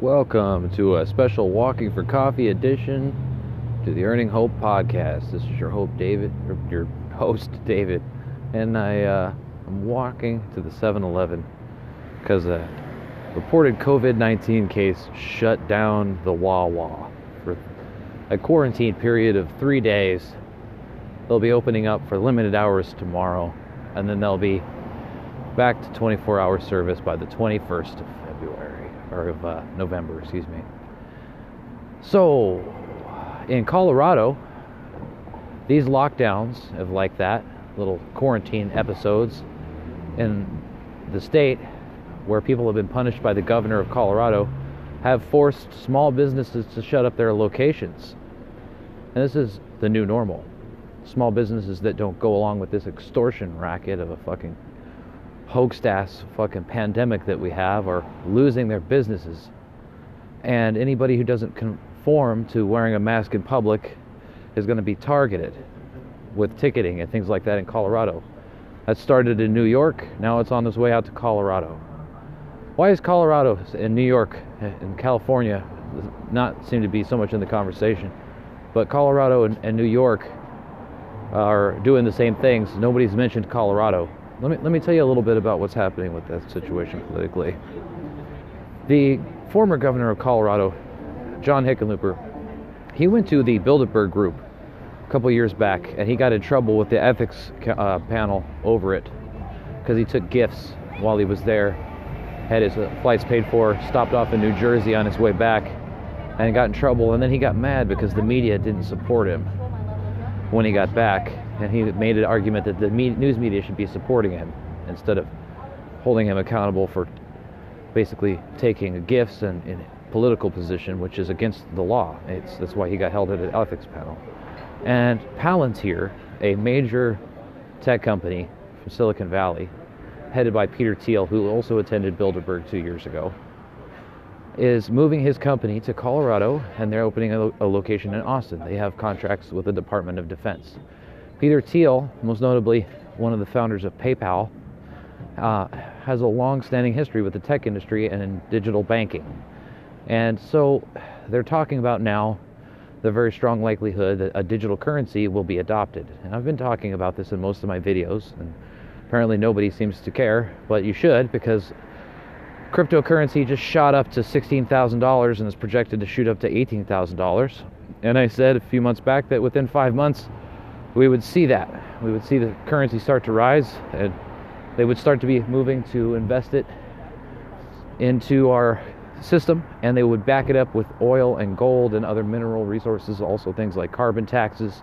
Welcome to a special Walking for Coffee edition to the Earning Hope podcast. This is your hope, David, your host, David, and I uh, I'm walking to the 7-Eleven because a reported COVID-19 case shut down the Wawa for a quarantine period of three days. They'll be opening up for limited hours tomorrow, and then they'll be back to 24-hour service by the 21st of or of uh, November, excuse me. So, in Colorado, these lockdowns of like that, little quarantine episodes in the state where people have been punished by the governor of Colorado have forced small businesses to shut up their locations. And this is the new normal. Small businesses that don't go along with this extortion racket of a fucking hoaxed ass fucking pandemic that we have are losing their businesses. And anybody who doesn't conform to wearing a mask in public is going to be targeted with ticketing and things like that in Colorado. That started in New York, now it's on its way out to Colorado. Why is Colorado and New York eh, and California not seem to be so much in the conversation? But Colorado and, and New York are doing the same things. Nobody's mentioned Colorado. Let me, let me tell you a little bit about what's happening with that situation politically. The former governor of Colorado, John Hickenlooper, he went to the Bilderberg group a couple years back and he got in trouble with the ethics uh, panel over it because he took gifts while he was there, had his uh, flights paid for, stopped off in New Jersey on his way back, and got in trouble. And then he got mad because the media didn't support him when he got back and he made an argument that the news media should be supporting him instead of holding him accountable for basically taking gifts and in political position, which is against the law. It's, that's why he got held at an ethics panel. And Palantir, a major tech company from Silicon Valley, headed by Peter Thiel, who also attended Bilderberg two years ago, is moving his company to Colorado, and they're opening a, a location in Austin. They have contracts with the Department of Defense. Peter Thiel, most notably one of the founders of PayPal, uh, has a long standing history with the tech industry and in digital banking. And so they're talking about now the very strong likelihood that a digital currency will be adopted. And I've been talking about this in most of my videos, and apparently nobody seems to care, but you should because cryptocurrency just shot up to $16,000 and is projected to shoot up to $18,000. And I said a few months back that within five months, we would see that. We would see the currency start to rise, and they would start to be moving to invest it into our system, and they would back it up with oil and gold and other mineral resources, also things like carbon taxes.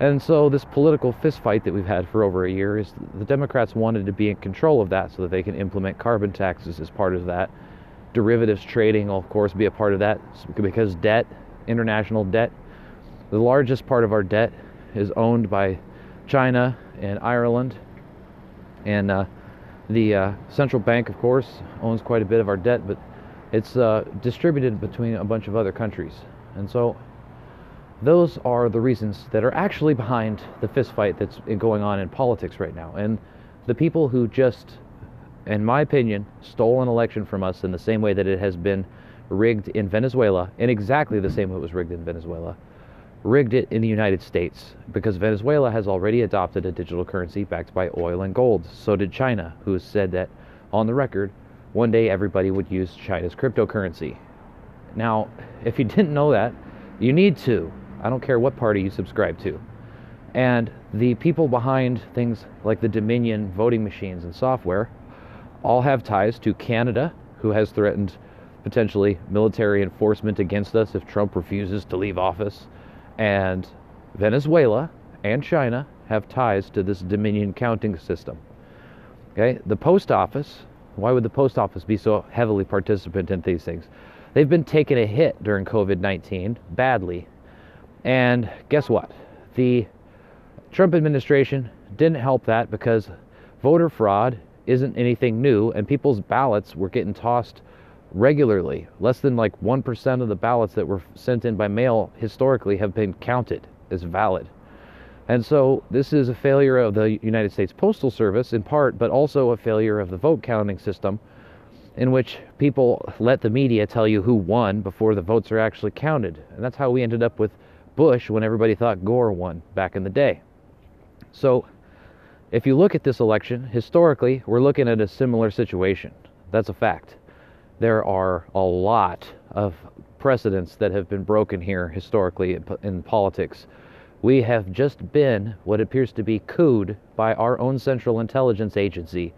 And so, this political fistfight that we've had for over a year is the Democrats wanted to be in control of that so that they can implement carbon taxes as part of that. Derivatives trading will, of course, be a part of that because debt, international debt, the largest part of our debt is owned by China and Ireland. And uh, the uh, central bank, of course, owns quite a bit of our debt, but it's uh, distributed between a bunch of other countries. And so those are the reasons that are actually behind the fistfight that's going on in politics right now. And the people who just, in my opinion, stole an election from us in the same way that it has been rigged in Venezuela, in exactly the same way it was rigged in Venezuela, rigged it in the United States because Venezuela has already adopted a digital currency backed by oil and gold. So did China, who said that on the record, one day everybody would use China's cryptocurrency. Now, if you didn't know that, you need to. I don't care what party you subscribe to. And the people behind things like the Dominion voting machines and software all have ties to Canada, who has threatened potentially military enforcement against us if Trump refuses to leave office and Venezuela and China have ties to this Dominion counting system. Okay, the post office. Why would the post office be so heavily participant in these things? They've been taking a hit during COVID-19 badly, and guess what? The Trump administration didn't help that because voter fraud isn't anything new, and people's ballots were getting tossed regularly. Less than like 1% of the ballots that were sent in by mail historically have been counted as valid. And so this is a failure of the United States Postal Service in part, but also a failure of the vote counting system in which people let the media tell you who won before the votes are actually counted. And that's how we ended up with Bush when everybody thought Gore won back in the day. So, if you look at this election, historically, we're looking at a similar situation. That's a fact. There are a lot of precedents that have been broken here historically in, politics. We have just been what appears to be cooed by our own Central Intelligence Agency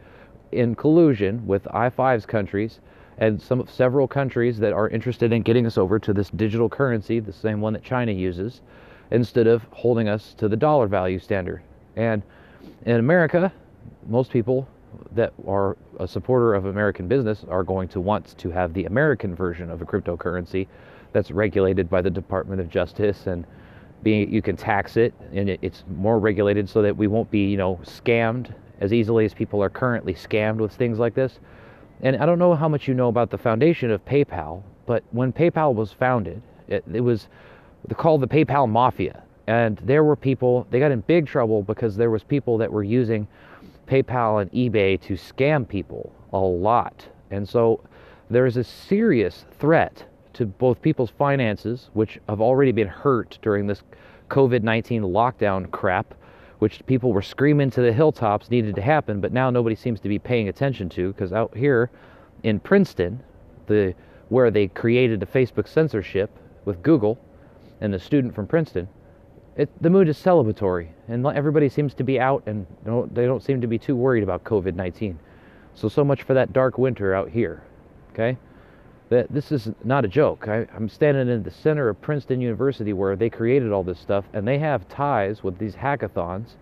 in collusion with I5's countries and some several countries that are interested in getting us over to this digital currency, the same one that China uses, instead of holding us to the dollar value standard. And in America, most people that are a supporter of American business are going to want to have the American version of a cryptocurrency that's regulated by the Department of Justice and being you can tax it and it's more regulated so that we won't be you know scammed as easily as people are currently scammed with things like this. And I don't know how much you know about the foundation of PayPal, but when PayPal was founded, it, it was called the PayPal Mafia. And there were people, they got in big trouble because there was people that were using PayPal and eBay to scam people a lot. And so there is a serious threat to both people's finances, which have already been hurt during this COVID 19 lockdown crap, which people were screaming to the hilltops needed to happen, but now nobody seems to be paying attention to because out here in Princeton, the where they created the Facebook censorship with Google and the student from Princeton, it, the mood is celebratory, and everybody seems to be out, and they don't seem to be too worried about COVID 19. So, so much for that dark winter out here. Okay? that this is not a joke. I, am standing in the center of Princeton University where they created all this stuff, and they have ties with these hackathons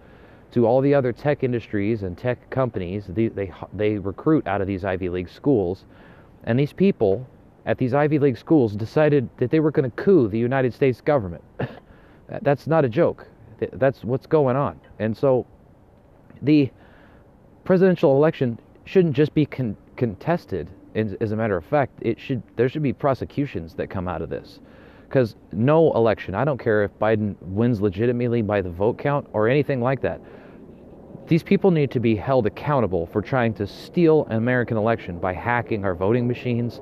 to all the other tech industries and tech companies. They, they, they recruit out of these Ivy League schools, and these people at these Ivy League schools decided that they were going to coup the United States government. That's not a joke. That's what's going on. And so the presidential election shouldn't just be con- contested as a matter of fact, it should there should be prosecutions that come out of this. Because no election, I don't care if Biden wins legitimately by the vote count or anything like that. These people need to be held accountable for trying to steal an American election by hacking our voting machines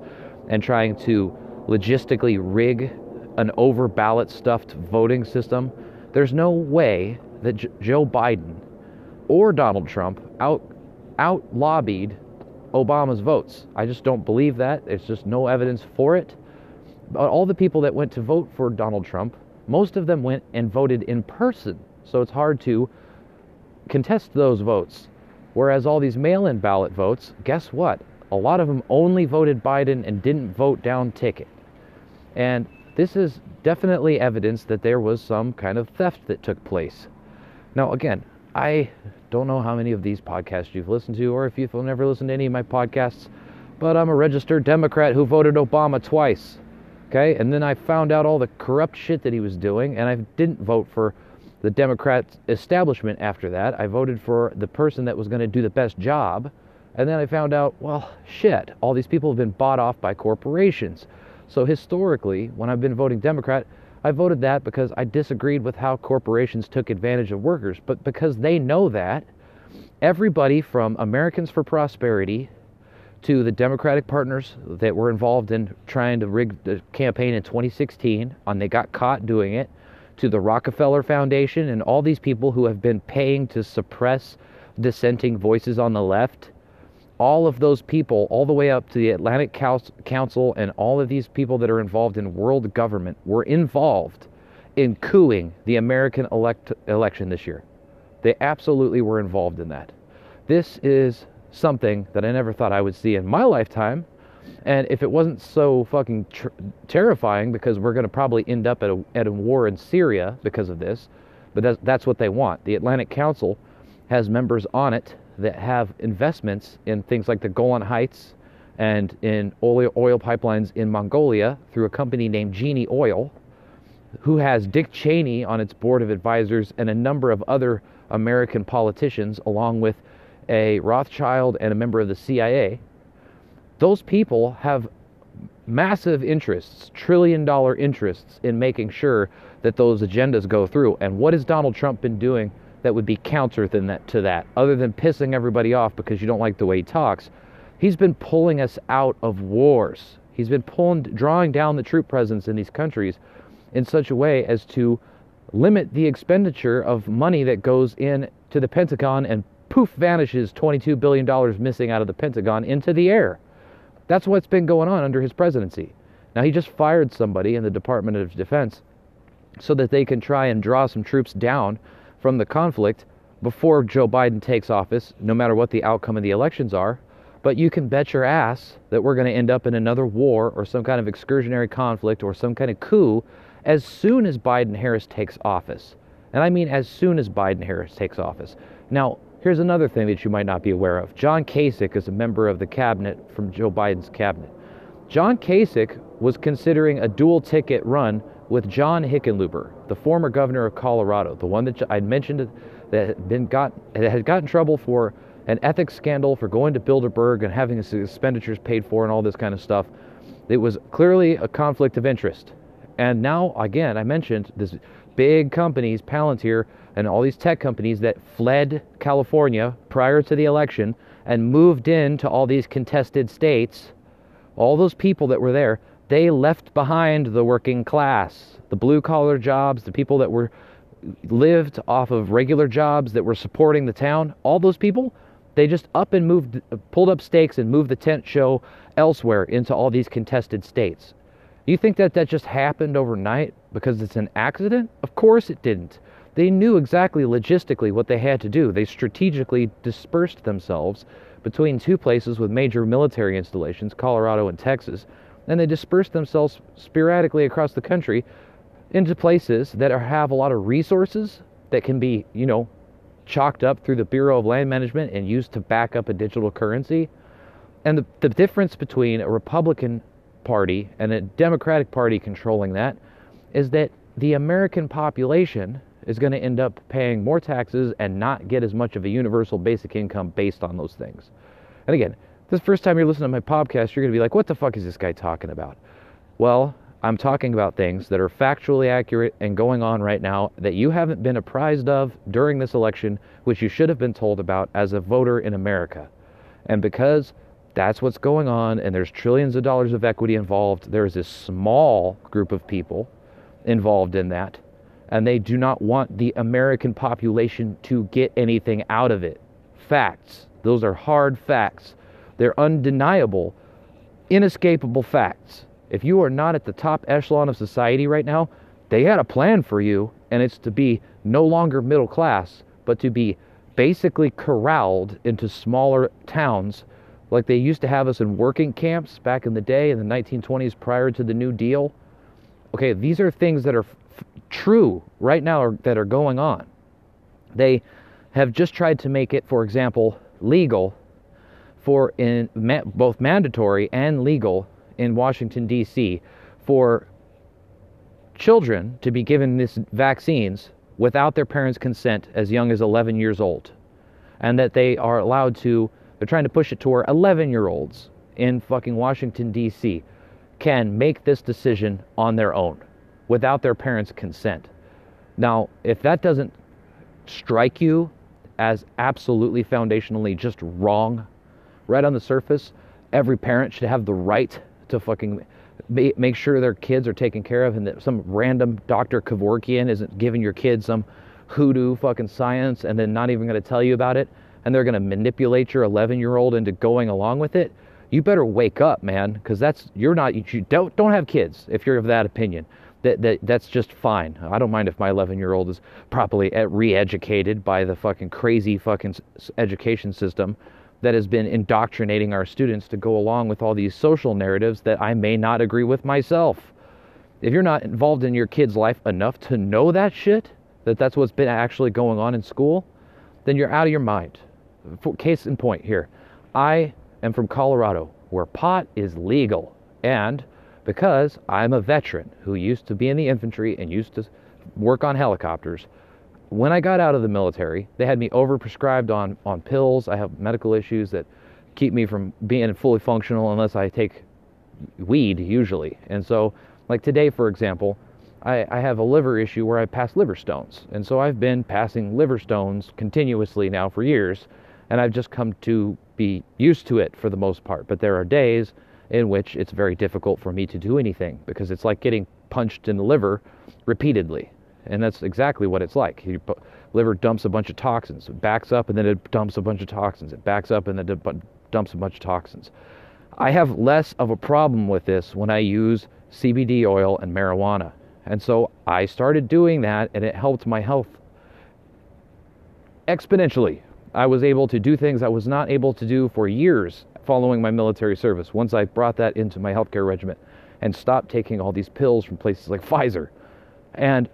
and trying to logistically rig an over ballot stuffed voting system. There's no way that J- Joe Biden or Donald Trump out out lobbied Obama's votes. I just don't believe that. There's just no evidence for it. All the people that went to vote for Donald Trump, most of them went and voted in person. So it's hard to contest those votes. Whereas all these mail in ballot votes, guess what? A lot of them only voted Biden and didn't vote down ticket. And this is definitely evidence that there was some kind of theft that took place. Now, again, I don't know how many of these podcasts you've listened to, or if you've never listened to any of my podcasts, but I'm a registered Democrat who voted Obama twice. Okay, and then I found out all the corrupt shit that he was doing, and I didn't vote for the Democrat establishment after that. I voted for the person that was going to do the best job, and then I found out, well, shit, all these people have been bought off by corporations. So historically, when I've been voting Democrat, I voted that because I disagreed with how corporations took advantage of workers. But because they know that, everybody from Americans for Prosperity to the Democratic partners that were involved in trying to rig the campaign in 2016, and they got caught doing it, to the Rockefeller Foundation and all these people who have been paying to suppress dissenting voices on the left all of those people, all the way up to the Atlantic Council and all of these people that are involved in world government, were involved in cooing the American elect- election this year. They absolutely were involved in that. This is something that I never thought I would see in my lifetime. And if it wasn't so fucking tr- terrifying, because we're going to probably end up at a, at a war in Syria because of this, but that's, that's what they want. The Atlantic Council has members on it that have investments in things like the Golan Heights and in oil, oil pipelines in Mongolia through a company named Genie Oil, who has Dick Cheney on its board of advisors and a number of other American politicians, along with a Rothschild and a member of the CIA. Those people have massive interests, trillion dollar interests, in making sure that those agendas go through. And what has Donald Trump been doing that would be counter than that to that, other than pissing everybody off because you don't like the way he talks. He's been pulling us out of wars. He's been pulling, drawing down the troop presence in these countries in such a way as to limit the expenditure of money that goes in to the Pentagon and poof vanishes $22 billion missing out of the Pentagon into the air. That's what's been going on under his presidency. Now, he just fired somebody in the Department of Defense so that they can try and draw some troops down from the conflict before Joe Biden takes office, no matter what the outcome of the elections are. But you can bet your ass that we're going to end up in another war or some kind of excursionary conflict or some kind of coup as soon as Biden Harris takes office. And I mean as soon as Biden Harris takes office. Now, here's another thing that you might not be aware of John Kasich is a member of the cabinet from Joe Biden's cabinet. John Kasich was considering a dual ticket run with John Hickenlooper, the former governor of Colorado, the one that I'd mentioned that had been got that had got in trouble for an ethics scandal for going to Bilderberg and having his expenditures paid for and all this kind of stuff. It was clearly a conflict of interest. And now, again, I mentioned this big companies, Palantir, and all these tech companies that fled California prior to the election and moved into all these contested states. All those people that were there, they left behind the working class, the blue collar jobs, the people that were lived off of regular jobs that were supporting the town. All those people, they just up and moved, pulled up stakes and moved the tent show elsewhere into all these contested states. You think that that just happened overnight because it's an accident? Of course it didn't. They knew exactly logistically what they had to do. They strategically dispersed themselves between two places with major military installations, Colorado and Texas, and they disperse themselves sporadically across the country into places that are, have a lot of resources that can be, you know, chalked up through the Bureau of Land Management and used to back up a digital currency. And the, the difference between a Republican Party and a Democratic Party controlling that is that the American population is going to end up paying more taxes and not get as much of a universal basic income based on those things. And again, this first time you're listening to my podcast, you're going to be like, what the fuck is this guy talking about? Well, I'm talking about things that are factually accurate and going on right now that you haven't been apprised of during this election, which you should have been told about as a voter in America. And because that's what's going on, and there's trillions of dollars of equity involved. There's a small group of people involved in that, and they do not want the American population to get anything out of it. Facts. Those are hard facts. They're undeniable, inescapable facts. If you are not at the top echelon of society right now, they had a plan for you, and it's to be no longer middle class, but to be basically corralled into smaller towns like they used to have us in working camps back in the day in the 1920s prior to the New Deal. Okay, these are things that are f- true right now or, that are going on. They have just tried to make it, for example, legal for in ma- both mandatory and legal in Washington D.C. for children to be given these vaccines without their parents' consent as young as 11 years old, and that they are allowed to they're trying to push it to where 11 year olds in fucking Washington, D.C. can make this decision on their own without their parents' consent. Now, if that doesn't strike you as absolutely foundationally just wrong, right on the surface, every parent should have the right to fucking make sure their kids are taken care of and that some random Dr. Kevorkian isn't giving your kid some hoodoo fucking science and then not even going to tell you about it and they're going to manipulate your 11 year old into going along with it, you better wake up, man, because that's you're not you don't don't have kids if you're of that opinion. That, that that's just fine. I don't mind if my 11 year old is properly re-educated by the fucking crazy fucking education system that has been indoctrinating our students to go along with all these social narratives that I may not agree with myself. If you're not involved in your kid's life enough to know that shit, that that's what's been actually going on in school, then you're out of your mind case in point here, I am from Colorado, where pot is legal. And because I'm a veteran who used to be in the infantry and used to work on helicopters, when I got out of the military, they had me overprescribed on, on pills. I have medical issues that keep me from being fully functional unless I take weed, usually. And so, like today, for example, I, I, have a liver issue where I pass liver stones. And so I've been passing liver stones continuously now for years and I've just come to be used to it for the most part. But there are days in which it's very difficult for me to do anything because it's like getting punched in the liver repeatedly. And that's exactly what it's like. Your liver dumps a bunch of toxins, it backs up, and then it dumps a bunch of toxins. It backs up, and then it dumps a bunch of toxins. I have less of a problem with this when I use CBD oil and marijuana. And so I started doing that, and it helped my health exponentially. I was able to do things I was not able to do for years following my military service once I brought that into my healthcare regimen and stopped taking all these pills from places like Pfizer. And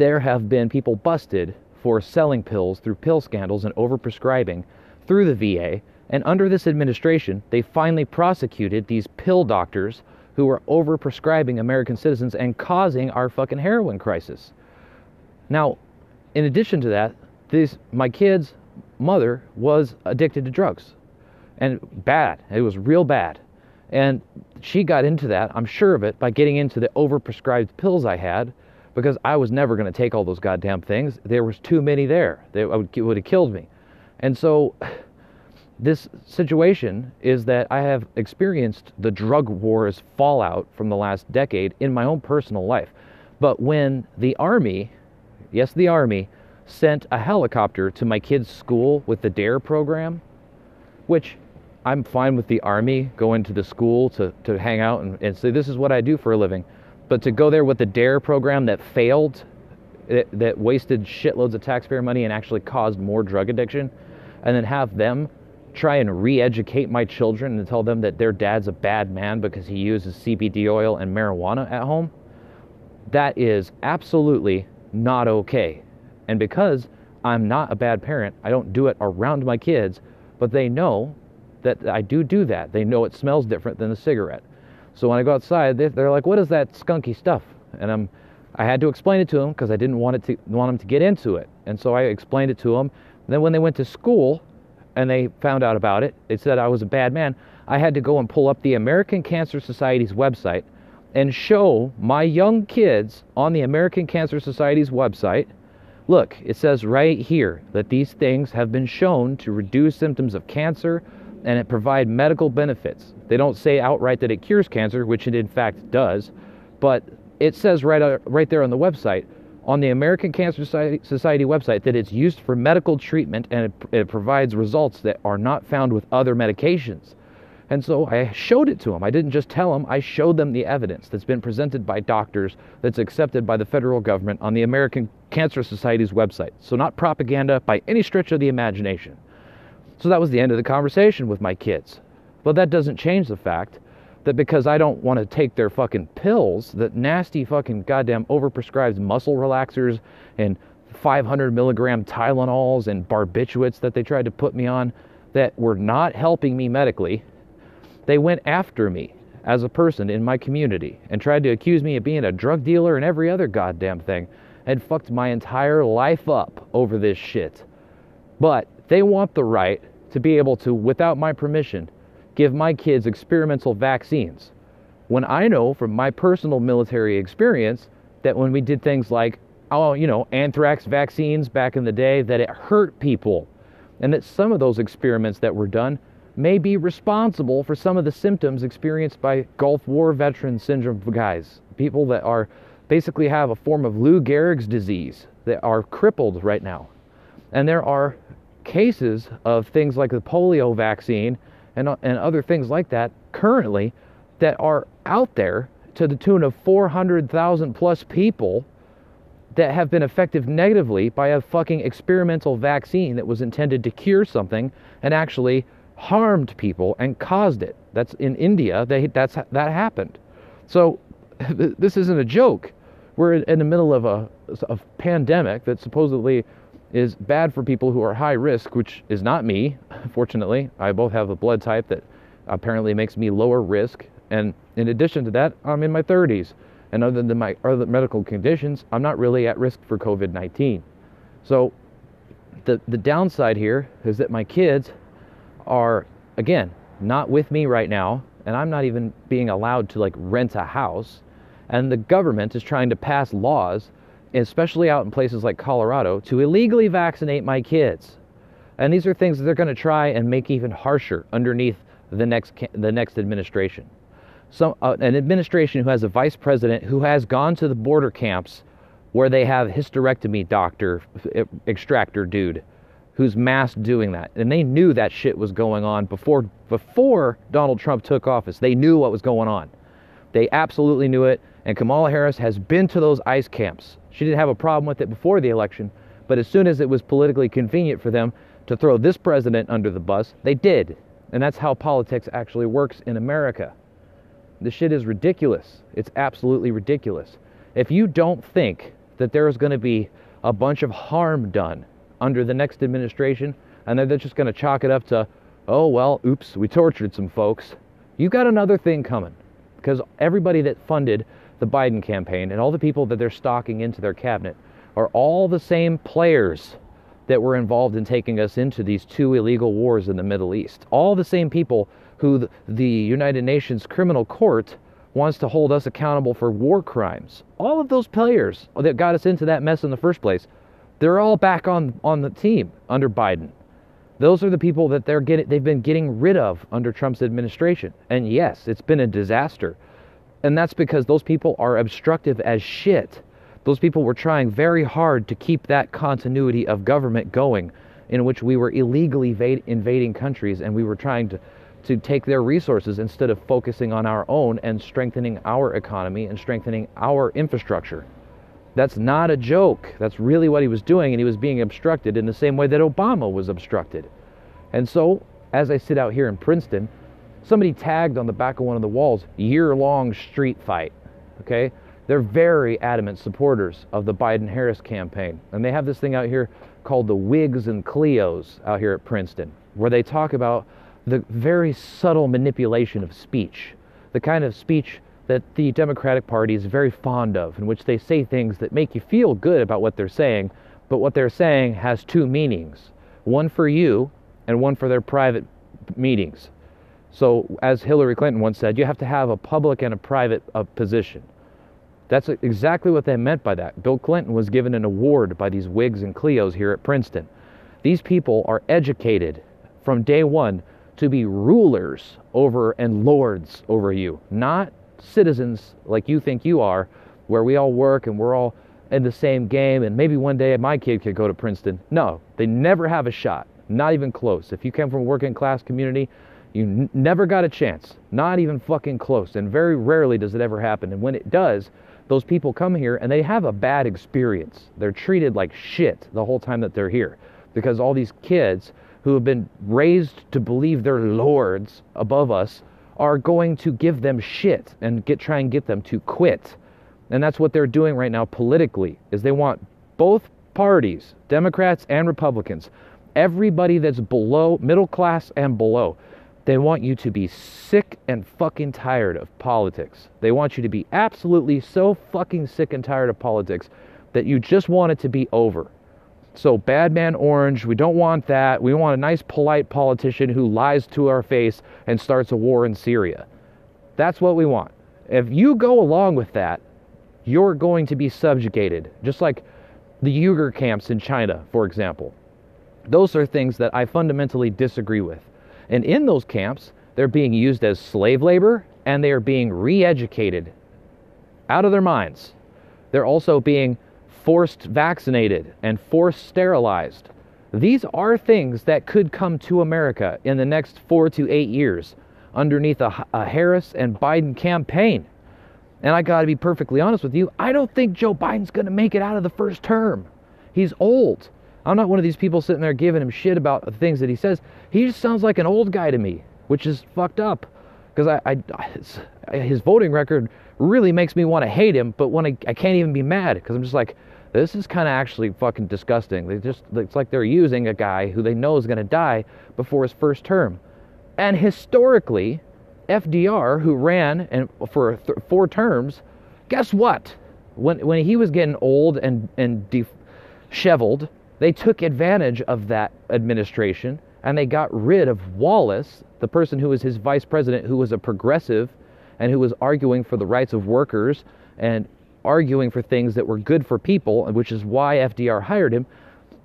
there have been people busted for selling pills through pill scandals and overprescribing through the VA. And under this administration, they finally prosecuted these pill doctors who were overprescribing American citizens and causing our fucking heroin crisis. Now, in addition to that, this my kid's mother was addicted to drugs. And bad. It was real bad. And she got into that, I'm sure of it, by getting into the overprescribed pills I had because I was never going to take all those goddamn things. There was too many there. They would, would have killed me. And so this situation is that I have experienced the drug wars fallout from the last decade in my own personal life. But when the Army, yes, the Army, sent a helicopter to my kid's school with the DARE program, which I'm fine with the Army going to the school to, to hang out and, and say, this is what I do for a living. But to go there with the DARE program that failed, that, that wasted shitloads of taxpayer money and actually caused more drug addiction, and then have them try and re-educate my children and tell them that their dad's a bad man because he uses CBD oil and marijuana at home, that is absolutely not okay. And because I'm not a bad parent, I don't do it around my kids, but they know that I do do that. They know it smells different than a cigarette. So when I go outside, they're like, "What is that skunky stuff?" And I'm, I had to explain it to them because I didn't want it to want them to get into it. And so I explained it to them. then when they went to school, and they found out about it, they said I was a bad man. I had to go and pull up the American Cancer Society's website and show my young kids on the American Cancer Society's website. Look, it says right here that these things have been shown to reduce symptoms of cancer, and it provide medical benefits. They don't say outright that it cures cancer, which it in fact does, but it says right uh, right there on the website, on the American Cancer Society, Society website, that it's used for medical treatment and it, it provides results that are not found with other medications. And so I showed it to them. I didn't just tell them, I showed them the evidence that's been presented by doctors that's accepted by the federal government on the American Cancer Society's website. So, not propaganda by any stretch of the imagination. So that was the end of the conversation with my kids. But that doesn't change the fact that because I don't want to take their fucking pills, that nasty fucking goddamn overprescribed muscle relaxers and 500 milligram Tylenols and barbiturates that they tried to put me on that were not helping me medically, they went after me as a person in my community and tried to accuse me of being a drug dealer and every other goddamn thing and fucked my entire life up over this shit. But they want the right to be able to, without my permission, give my kids experimental vaccines. When I know from my personal military experience that when we did things like, oh, you know, anthrax vaccines back in the day, that it hurt people, and that some of those experiments that were done may be responsible for some of the symptoms experienced by Gulf War veteran syndrome guys, people that are basically have a form of Lou Gehrig's disease that are crippled right now. And there are cases of things like the polio vaccine and, uh, and other things like that currently that are out there to the tune of 400,000 plus people that have been affected negatively by a fucking experimental vaccine that was intended to cure something and actually harmed people and caused it. That's in India. They, that's that happened. So this isn't a joke. We're in the middle of a, a pandemic that supposedly is bad for people who are high risk, which is not me, fortunately. I both have a blood type that apparently makes me lower risk. And in addition to that, I'm in my 30s. And other than my other medical conditions, I'm not really at risk for COVID 19. So the, the downside here is that my kids are, again, not with me right now. And I'm not even being allowed to like rent a house. And the government is trying to pass laws especially out in places like Colorado, to illegally vaccinate my kids. And these are things that they're going to try and make even harsher underneath the next the next administration. Some uh, an administration who has a vice president who has gone to the border camps where they have hysterectomy doctor extractor dude who's mass doing that. And they knew that shit was going on before before Donald Trump took office. They knew what was going on. They absolutely knew it. And Kamala Harris has been to those ICE camps. She didn't have a problem with it before the election, but as soon as it was politically convenient for them to throw this president under the bus, they did. And that's how politics actually works in America. The shit is ridiculous. It's absolutely ridiculous. If you don't think that there is going to be a bunch of harm done under the next administration, and they're just going to chalk it up to, oh, well, oops, we tortured some folks, you got another thing coming. Because everybody that funded the Biden campaign and all the people that they're stocking into their cabinet are all the same players that were involved in taking us into these two illegal wars in the Middle East. All the same people who the United Nations Criminal Court wants to hold us accountable for war crimes. All of those players that got us into that mess in the first place, they're all back on, on the team under Biden. Those are the people that they're getting, they've been getting rid of under Trump's administration. And yes, it's been a disaster. And that's because those people are obstructive as shit. Those people were trying very hard to keep that continuity of government going, in which we were illegally invading countries and we were trying to to take their resources instead of focusing on our own and strengthening our economy and strengthening our infrastructure. That's not a joke. That's really what he was doing, and he was being obstructed in the same way that Obama was obstructed. And so, as I sit out here in Princeton, somebody tagged on the back of one of the walls, year long street fight. Okay? They're very adamant supporters of the Biden Harris campaign. And they have this thing out here called the Whigs and Clios out here at Princeton, where they talk about the very subtle manipulation of speech, the kind of speech that the Democratic Party is very fond of, in which they say things that make you feel good about what they're saying, but what they're saying has two meanings one for you and one for their private meetings. So, as Hillary Clinton once said, you have to have a public and a private uh, position. That's exactly what they meant by that. Bill Clinton was given an award by these Whigs and Clios here at Princeton. These people are educated from day one to be rulers over and lords over you, not citizens like you think you are, where we all work and we're all in the same game and maybe one day my kid could go to Princeton. No, they never have a shot, not even close. If you come from a working class community, you n- never got a chance, not even fucking close. And very rarely does it ever happen. And when it does, those people come here and they have a bad experience. They're treated like shit the whole time that they're here because all these kids who have been raised to believe they're lords above us are going to give them shit and get try and get them to quit. And that's what they're doing right now politically is they want both parties, Democrats and Republicans, everybody that's below middle class and below. They want you to be sick and fucking tired of politics. They want you to be absolutely so fucking sick and tired of politics that you just want it to be over. So, bad man orange, we don't want that. We want a nice, polite politician who lies to our face and starts a war in Syria. That's what we want. If you go along with that, you're going to be subjugated, just like the Uyghur camps in China, for example. Those are things that I fundamentally disagree with. And in those camps, they're being used as slave labor and they are being re educated out of their minds. They're also being forced vaccinated and forced sterilized. These are things that could come to America in the next four to eight years underneath a, a Harris and Biden campaign. And I got to be perfectly honest with you, I don't think Joe Biden's going to make it out of the first term. He's old. I'm not one of these people sitting there giving him shit about the things that he says. He just sounds like an old guy to me, which is fucked up. Because I, I, his voting record really makes me want to hate him, but when I, I can't even be mad because I'm just like, this is kind of actually fucking disgusting. They just it's like they're using a guy who they know is going to die before his first term. And historically, FDR, who ran and for th- four terms, guess what? When when he was getting old and and disheveled, they took advantage of that administration and they got rid of Wallace, the person who was his vice president, who was a progressive and who was arguing for the rights of workers and arguing for things that were good for people, which is why FDR hired him.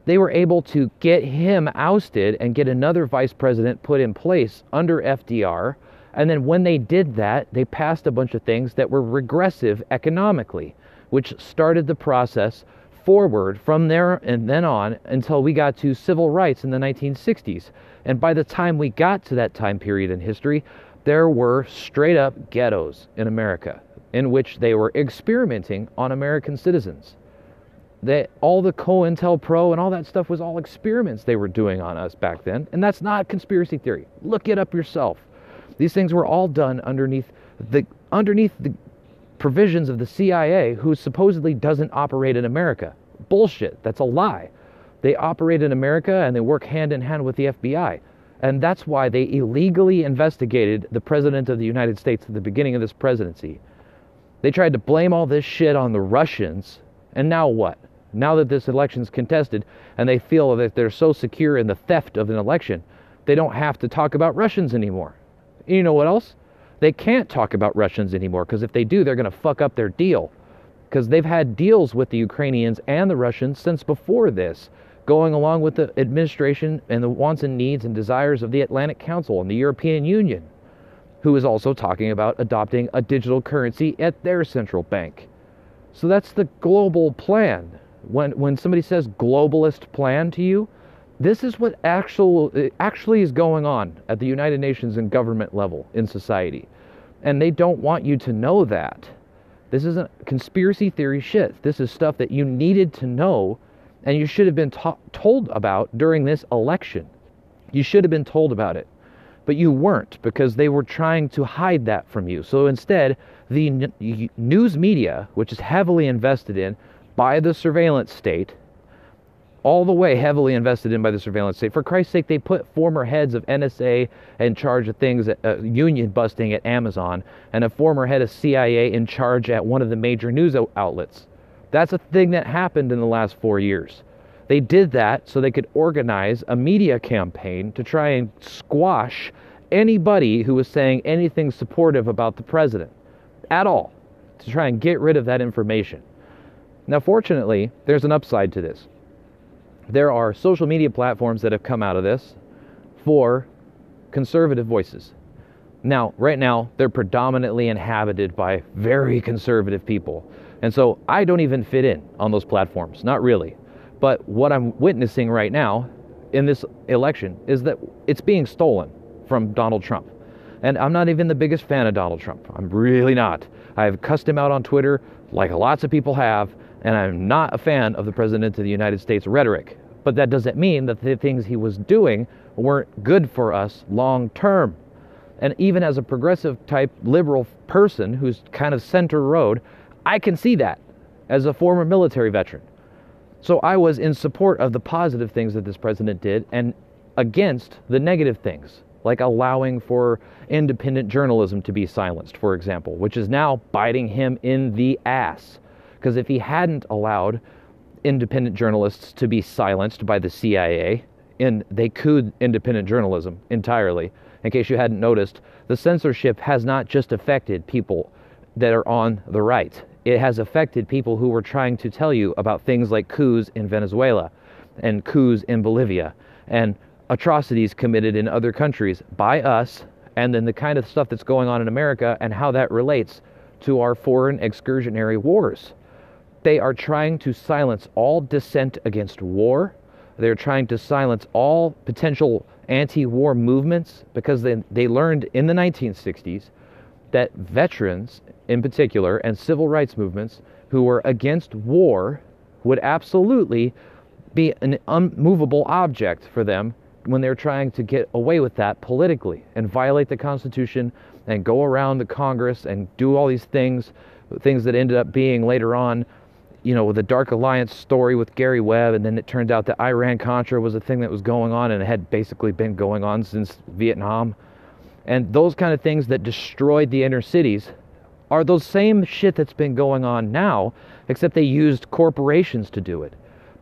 they were able to get him ousted and get another vice president put in place under FDR. And then when they did that, they passed a bunch of things that were regressive economically, which started the process forward from there and then on until we got to civil rights in the 1960s. And by the time we got to that time period in history, there were straight up ghettos in America in which they were experimenting on American citizens. That all the COINTELPRO and all that stuff was all experiments they were doing on us back then. And that's not conspiracy theory. Look it up yourself. These things were all done underneath the underneath the provisions of the CIA, who supposedly doesn't operate in America. Bullshit. That's a lie. They operate in America and they work hand in hand with the FBI. And that's why they illegally investigated the President of the United States at the beginning of this presidency. They tried to blame all this shit on the Russians. And now what? Now that this election's contested and they feel that they're so secure in the theft of an election, they don't have to talk about Russians anymore. You know what else? They can't talk about Russians anymore because if they do, they're going to fuck up their deal. Because they've had deals with the Ukrainians and the Russians since before this, going along with the administration and the wants and needs and desires of the Atlantic Council and the European Union, who is also talking about adopting a digital currency at their central bank. So that's the global plan. When, when somebody says globalist plan to you, this is what actual, uh, actually is going on at the United Nations and government level in society. And they don't want you to know that. This isn't conspiracy theory shit. This is stuff that you needed to know and you should have been ta- told about during this election. You should have been told about it. But you weren't because they were trying to hide that from you. So instead, the n- news media, which is heavily invested in by the surveillance state, all the way heavily invested in by the surveillance state. For Christ's sake, they put former heads of NSA in charge of things, at, uh, union busting at Amazon, and a former head of CIA in charge at one of the major news outlets. That's a thing that happened in the last four years. They did that so they could organize a media campaign to try and squash anybody who was saying anything supportive about the president at all, to try and get rid of that information. Now, fortunately, there's an upside to this there are social media platforms that have come out of this for conservative voices. Now, right now, they're predominantly inhabited by very conservative people. And so I don't even fit in on those platforms, not really. But what I'm witnessing right now in this election is that it's being stolen from Donald Trump. And I'm not even the biggest fan of Donald Trump. I'm really not. I've cussed him out on Twitter, like lots of people have, and I'm not a fan of the President of the United States rhetoric. But that doesn't mean that the things he was doing weren't good for us long term. And even as a progressive type liberal person who's kind of center road, I can see that as a former military veteran. So I was in support of the positive things that this president did and against the negative things, like allowing for independent journalism to be silenced, for example, which is now biting him in the ass. Because if he hadn't allowed independent journalists to be silenced by the CIA, and they could independent journalism entirely, in case you hadn't noticed, the censorship has not just affected people that are on the right. It has affected people who were trying to tell you about things like coups in Venezuela and coups in Bolivia and atrocities committed in other countries by us, and then the kind of stuff that's going on in America and how that relates to our foreign excursionary wars. They are trying to silence all dissent against war. They're trying to silence all potential anti war movements because they, they learned in the 1960s that veterans, in particular, and civil rights movements who were against war would absolutely be an unmovable object for them when they're trying to get away with that politically and violate the Constitution and go around the Congress and do all these things, things that ended up being later on you know, the Dark Alliance story with Gary Webb, and then it turned out that Iran Contra was a thing that was going on and it had basically been going on since Vietnam. And those kind of things that destroyed the inner cities are those same shit that's been going on now, except they used corporations to do it.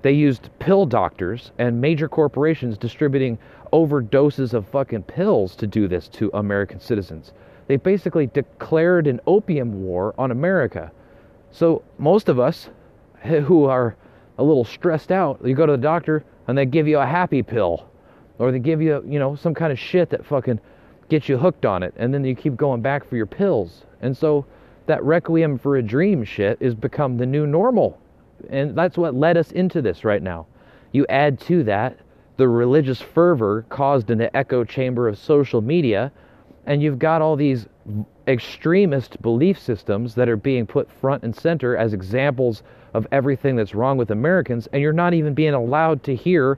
They used pill doctors and major corporations distributing overdoses of fucking pills to do this to American citizens. They basically declared an opium war on America. So most of us who are a little stressed out, you go to the doctor, and they give you a happy pill or they give you, you know, some kind of shit that fucking gets you hooked on it and then you keep going back for your pills. And so that requiem for a dream shit has become the new normal. And that's what led us into this right now. You add to that the religious fervor caused in the echo chamber of social media, and you've got all these extremist belief systems that are being put front and center as examples of everything that's wrong with Americans, and you're not even being allowed to hear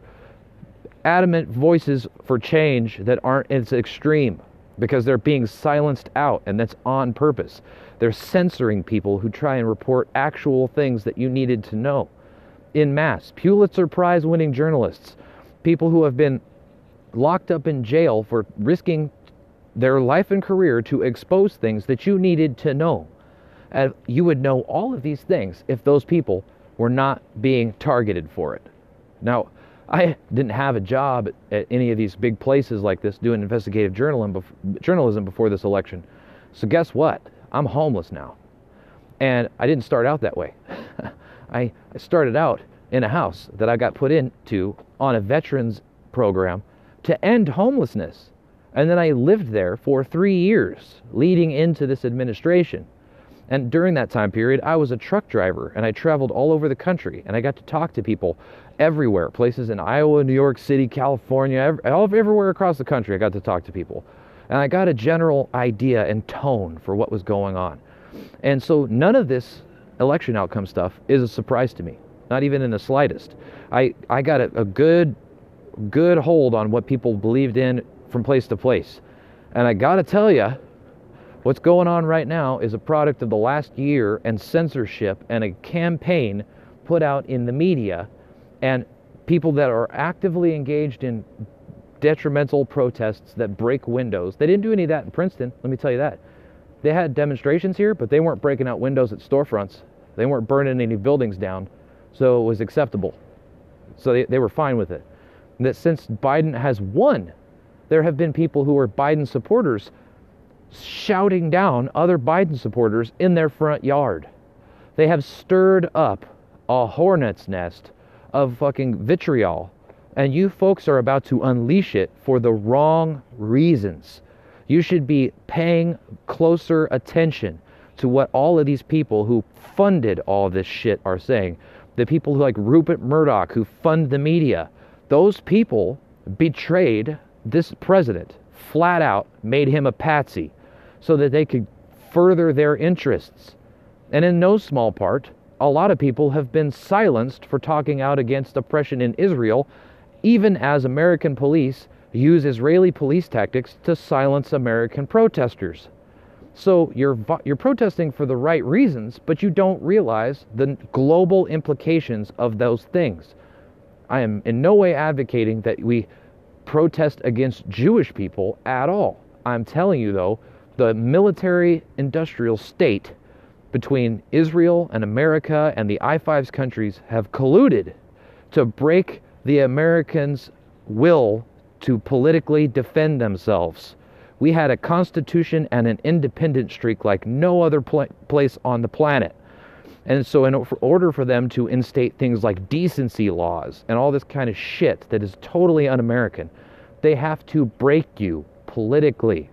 adamant voices for change that aren't as extreme because they're being silenced out, and that's on purpose. They're censoring people who try and report actual things that you needed to know in mass. Pulitzer Prize winning journalists, people who have been locked up in jail for risking their life and career to expose things that you needed to know. You would know all of these things if those people were not being targeted for it. Now, I didn't have a job at, any of these big places like this doing investigative journalism before this election. So, guess what? I'm homeless now. And I didn't start out that way. I started out in a house that I got put into on a veterans program to end homelessness. And then I lived there for three years leading into this administration. And during that time period, I was a truck driver and I traveled all over the country and I got to talk to people everywhere places in Iowa, New York City, California, everywhere across the country. I got to talk to people. And I got a general idea and tone for what was going on. And so none of this election outcome stuff is a surprise to me, not even in the slightest. I, I got a, a good, good hold on what people believed in from place to place. And I got to tell you, what's going on right now is a product of the last year and censorship and a campaign put out in the media and people that are actively engaged in detrimental protests that break windows. They didn't do any of that in Princeton, let me tell you that. They had demonstrations here, but they weren't breaking out windows at storefronts. They weren't burning any buildings down. So it was acceptable. So they, they were fine with it. And that since Biden has won, there have been people who are Biden supporters shouting down other Biden supporters in their front yard. They have stirred up a hornet's nest of fucking vitriol. And you folks are about to unleash it for the wrong reasons. You should be paying closer attention to what all of these people who funded all this shit are saying. The people who like Rupert Murdoch who fund the media. Those people betrayed this president flat out, made him a patsy so that they could further their interests. And in no small part, a lot of people have been silenced for talking out against oppression in Israel, even as American police use Israeli police tactics to silence American protesters. So you're you're protesting for the right reasons, but you don't realize the global implications of those things. I am in no way advocating that we protest against Jewish people at all. I'm telling you though, the military industrial state between Israel and America and the I-5's countries have colluded to break the Americans' will to politically defend themselves. We had a constitution and an independent streak like no other pl- place on the planet. And so, in order for them to instate things like decency laws and all this kind of shit that is totally un American, they have to break you politically.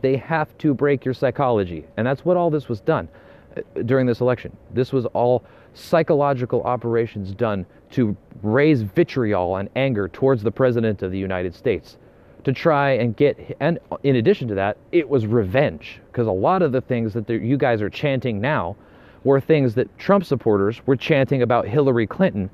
They have to break your psychology. And that's what all this was done uh, during this election. This was all psychological operations done to raise vitriol and anger towards the President of the United States to try and get, and in addition to that, it was revenge because a lot of the things that you guys are chanting now were things that Trump supporters were chanting about Hillary Clinton,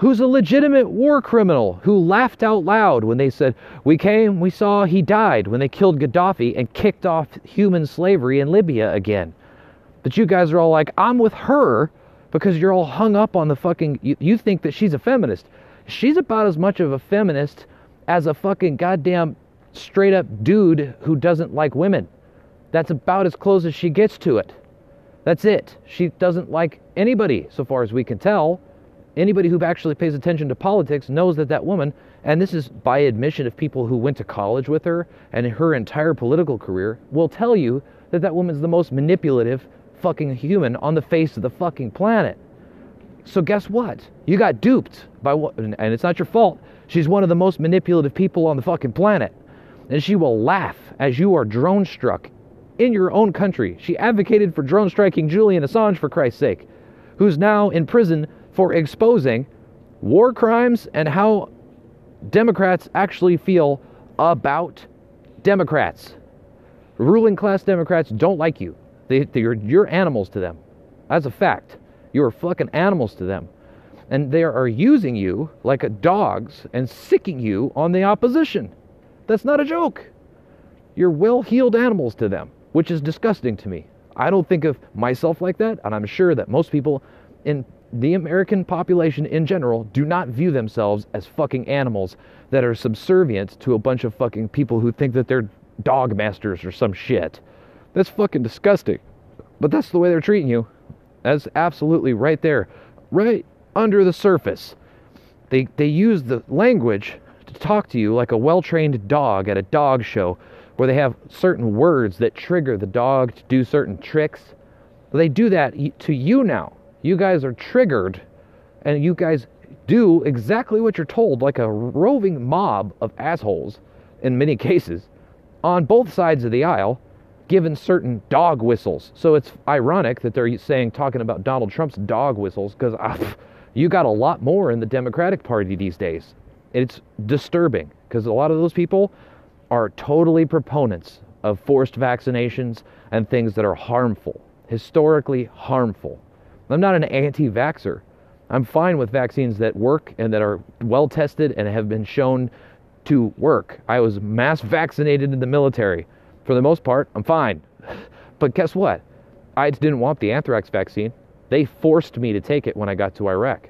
who's a legitimate war criminal who laughed out loud when they said, We came, we saw, he died when they killed Gaddafi and kicked off human slavery in Libya again. But you guys are all like, I'm with her because you're all hung up on the fucking. You, you think that she's a feminist. She's about as much of a feminist as a fucking goddamn straight up dude who doesn't like women. That's about as close as she gets to it. That's it. She doesn't like anybody, so far as we can tell. Anybody who actually pays attention to politics knows that that woman, and this is by admission of people who went to college with her and her entire political career, will tell you that that woman's the most manipulative, fucking human on the face of the fucking planet. So guess what? You got duped by what, and it's not your fault. She's one of the most manipulative people on the fucking planet. And she will laugh as you are drone struck in your own country. She advocated for drone striking Julian Assange, for Christ's sake, who's now in prison for exposing war crimes and how Democrats actually feel about Democrats. Ruling class Democrats don't like you. They, you're, you're animals to them. That's a fact. You're fucking animals to them. And they are using you like dogs and sicking you on the opposition. That's not a joke. You're well heeled animals to them, which is disgusting to me. I don't think of myself like that, and I'm sure that most people in the American population in general do not view themselves as fucking animals that are subservient to a bunch of fucking people who think that they're dog masters or some shit. That's fucking disgusting. But that's the way they're treating you. That's absolutely right there, right under the surface. They, they use the language to talk to you like a well trained dog at a dog show where they have certain words that trigger the dog to do certain tricks. They do that to you now. You guys are triggered and you guys do exactly what you're told, like a roving mob of assholes in many cases, on both sides of the aisle, given certain dog whistles. So it's ironic that they're saying, talking about Donald Trump's dog whistles, because uh, you got a lot more in the Democratic Party these days. It's disturbing because a lot of those people are totally proponents of forced vaccinations and things that are harmful, historically harmful. I'm not an anti vaxxer. I'm fine with vaccines that work and that are well tested and have been shown to work. I was mass vaccinated in the military. For the most part, I'm fine. But guess what? I didn't want the anthrax vaccine. They forced me to take it when I got to Iraq.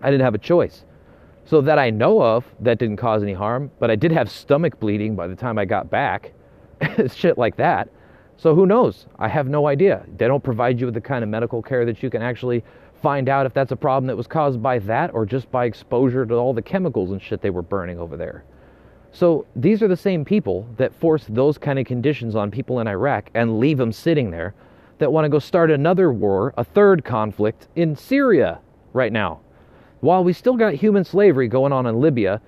I didn't have a choice. So that I know of, that didn't cause any harm, but I did have stomach bleeding by the time I got back. Shit like that. So who knows? I have no idea. They don't provide you with the kind of medical care that you can actually find out if that's a problem that was caused by that or just by exposure to all the chemicals and shit they were burning over there. So these are the same people that force those kind of conditions on people in Iraq and leave them sitting there that want to go start another war, a third conflict in Syria right now. While we still got human slavery going on in Libya,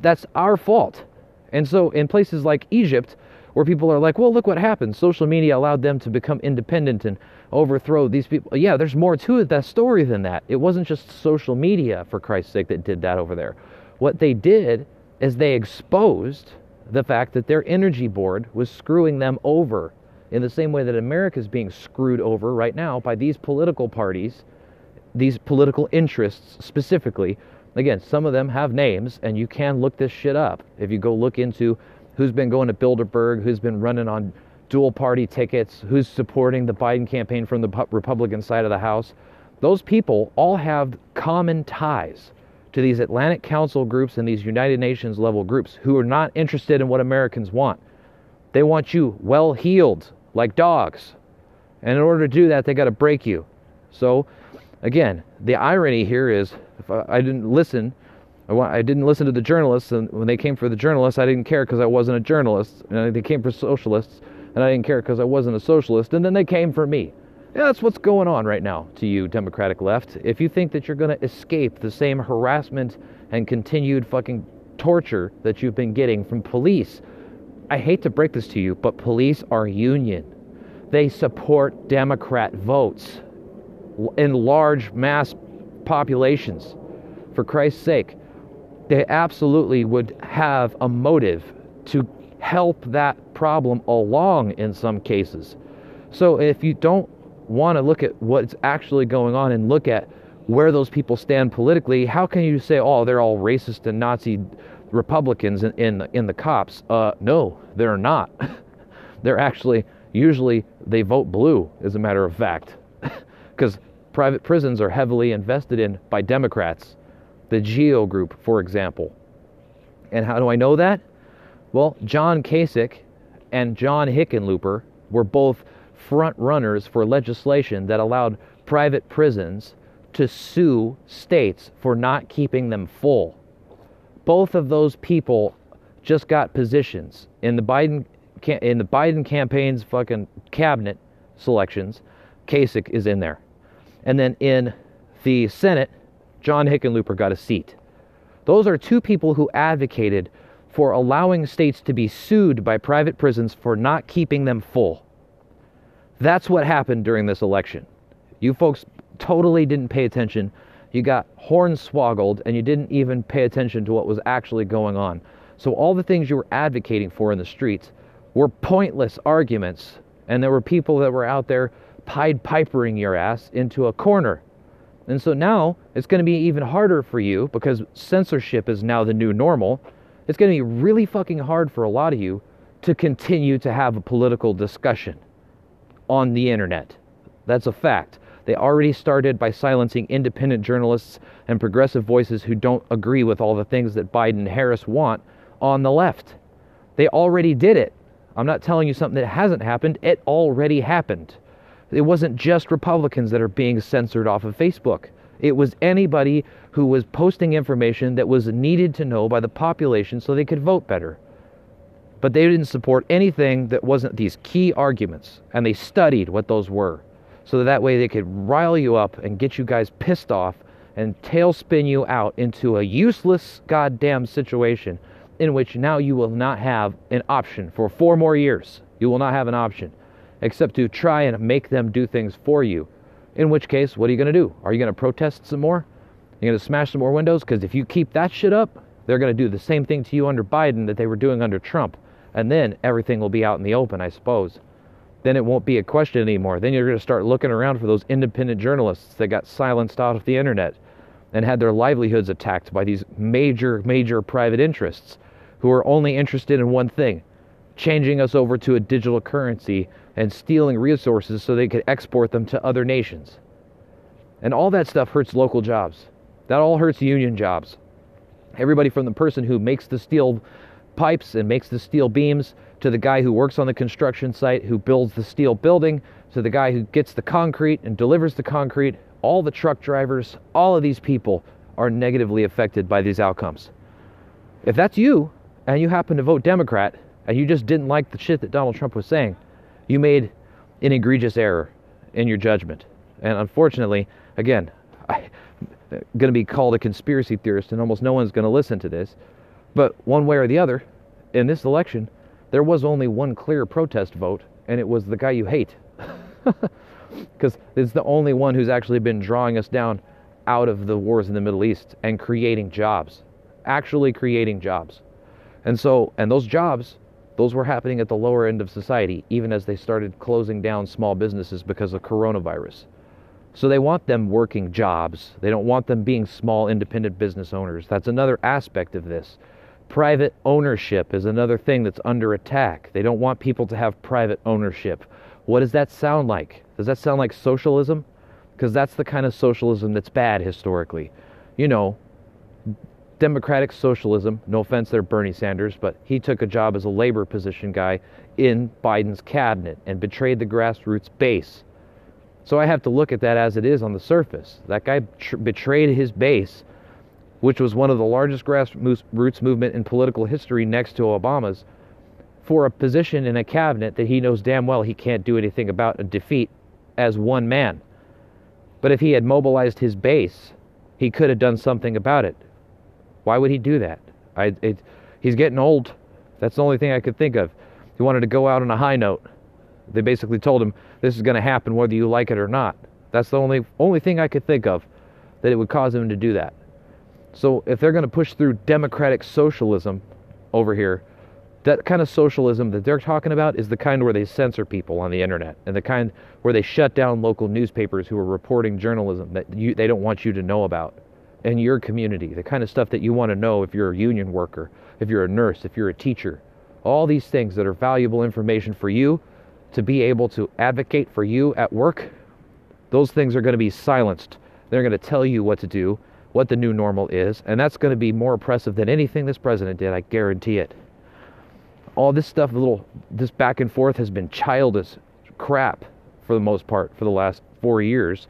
that's our fault. And so in places like Egypt, where people are like, well, look what happened. Social media allowed them to become independent and overthrow these people. Yeah, there's more to it, that story than that. It wasn't just social media, for Christ's sake, that did that over there. What they did is they exposed the fact that their energy board was screwing them over in the same way that America is being screwed over right now by these political parties, these political interests specifically. Again, some of them have names, and you can look this shit up if you go look into who's been going to Bilderberg, who's been running on dual party tickets, who's supporting the Biden campaign from the Republican side of the House. Those people all have common ties to these Atlantic Council groups and these United Nations level groups who are not interested in what Americans want. They want you well heeled like dogs. And in order to do that, they got to break you. So, again, the irony here is if I didn't listen I, didn't listen to the journalists, and when they came for the journalists, I didn't care because I wasn't a journalist. And they came for socialists, and I didn't care because I wasn't a socialist. And then they came for me. Yeah, that's what's going on right now to you, Democratic left. If you think that you're going to escape the same harassment and continued fucking torture that you've been getting from police, I hate to break this to you, but police are union. They support Democrat votes in large mass populations. For Christ's sake, they absolutely would have a motive to help that problem along in some cases. So if you don't want to look at what's actually going on and look at where those people stand politically, how can you say, oh, they're all racist and Nazi Republicans in, in, in the cops? Uh, no, they're not. they're actually, usually, they vote blue, as a matter of fact, because private prisons are heavily invested in by Democrats the GEO Group, for example. And how do I know that? Well, John Kasich and John Hickenlooper were both front runners for legislation that allowed private prisons to sue states for not keeping them full. Both of those people just got positions in the Biden in the Biden campaign's fucking cabinet selections. Kasich is in there, and then in the Senate, John Hickenlooper got a seat. Those are two people who advocated for allowing states to be sued by private prisons for not keeping them full. That's what happened during this election. You folks totally didn't pay attention. You got hornswoggled and you didn't even pay attention to what was actually going on. So, all the things you were advocating for in the streets were pointless arguments, and there were people that were out there Pied Pipering your ass into a corner. And so now it's going to be even harder for you because censorship is now the new normal. It's going to be really fucking hard for a lot of you to continue to have a political discussion on the internet. That's a fact. They already started by silencing independent journalists and progressive voices who don't agree with all the things that Biden and Harris want on the left. They already did it. I'm not telling you something that hasn't happened, it already happened. It wasn't just Republicans that are being censored off of Facebook. It was anybody who was posting information that was needed to know by the population so they could vote better. But they didn't support anything that wasn't these key arguments, and they studied what those were. So that, way they could rile you up and get you guys pissed off and tailspin you out into a useless goddamn situation in which now you will not have an option for four more years. You will not have an option except to try and make them do things for you. In which case, what are you going to do? Are you going to protest some more? You're going to smash some more windows? Because if you keep that shit up, they're going to do the same thing to you under Biden that they were doing under Trump. And then everything will be out in the open, I suppose. Then it won't be a question anymore. Then you're going to start looking around for those independent journalists that got silenced out of the internet and had their livelihoods attacked by these major, major private interests who are only interested in one thing changing us over to a digital currency and stealing resources so they could export them to other nations. And all that stuff hurts local jobs. That all hurts union jobs. Everybody from the person who makes the steel pipes and makes the steel beams to the guy who works on the construction site who builds the steel building to the guy who gets the concrete and delivers the concrete, all the truck drivers, all of these people are negatively affected by these outcomes. If that's you and you happen to vote Democrat and you just didn't like the shit that Donald Trump was saying, you made an egregious error in your judgment. And unfortunately, again, I'm going to be called a conspiracy theorist, and almost no one's going to listen to this. But one way or the other, in this election, there was only one clear protest vote, and it was the guy you hate. Because it's the only one who's actually been drawing us down out of the wars in the Middle East and creating jobs, actually creating jobs. And so, and those jobs those were happening at the lower end of society, even as they started closing down small businesses because of coronavirus. So they want them working jobs. They don't want them being small independent business owners. That's another aspect of this. Private ownership is another thing that's under attack. They don't want people to have private ownership. What does that sound like? Does that sound like socialism? Because that's the kind of socialism that's bad historically. You know, democratic socialism. No offense there, Bernie Sanders, but he took a job as a labor position guy in Biden's cabinet and betrayed the grassroots base. So I have to look at that as it is on the surface. That guy tr- betrayed his base, which was one of the largest grassroots movement in political history next to Obama's, for a position in a cabinet that he knows damn well he can't do anything about a defeat as one man. But if he had mobilized his base, he could have done something about it. Why would he do that? I, it, he's getting old. That's the only thing I could think of. He wanted to go out on a high note. They basically told him this is going to happen whether you like it or not. That's the only only thing I could think of that it would cause him to do that. So if they're going to push through democratic socialism over here, that kind of socialism that they're talking about is the kind where they censor people on the internet and the kind where they shut down local newspapers who are reporting journalism that you, they don't want you to know about in your community, the kind of stuff that you want to know if you're a union worker, if you're a nurse, if you're a teacher. All these things that are valuable information for you to be able to advocate for you at work, those things are going to be silenced. They're going to tell you what to do, what the new normal is, and that's going to be more oppressive than anything this president did, I guarantee it. All this stuff, little this back and forth has been childish crap for the most part for the last 4 years.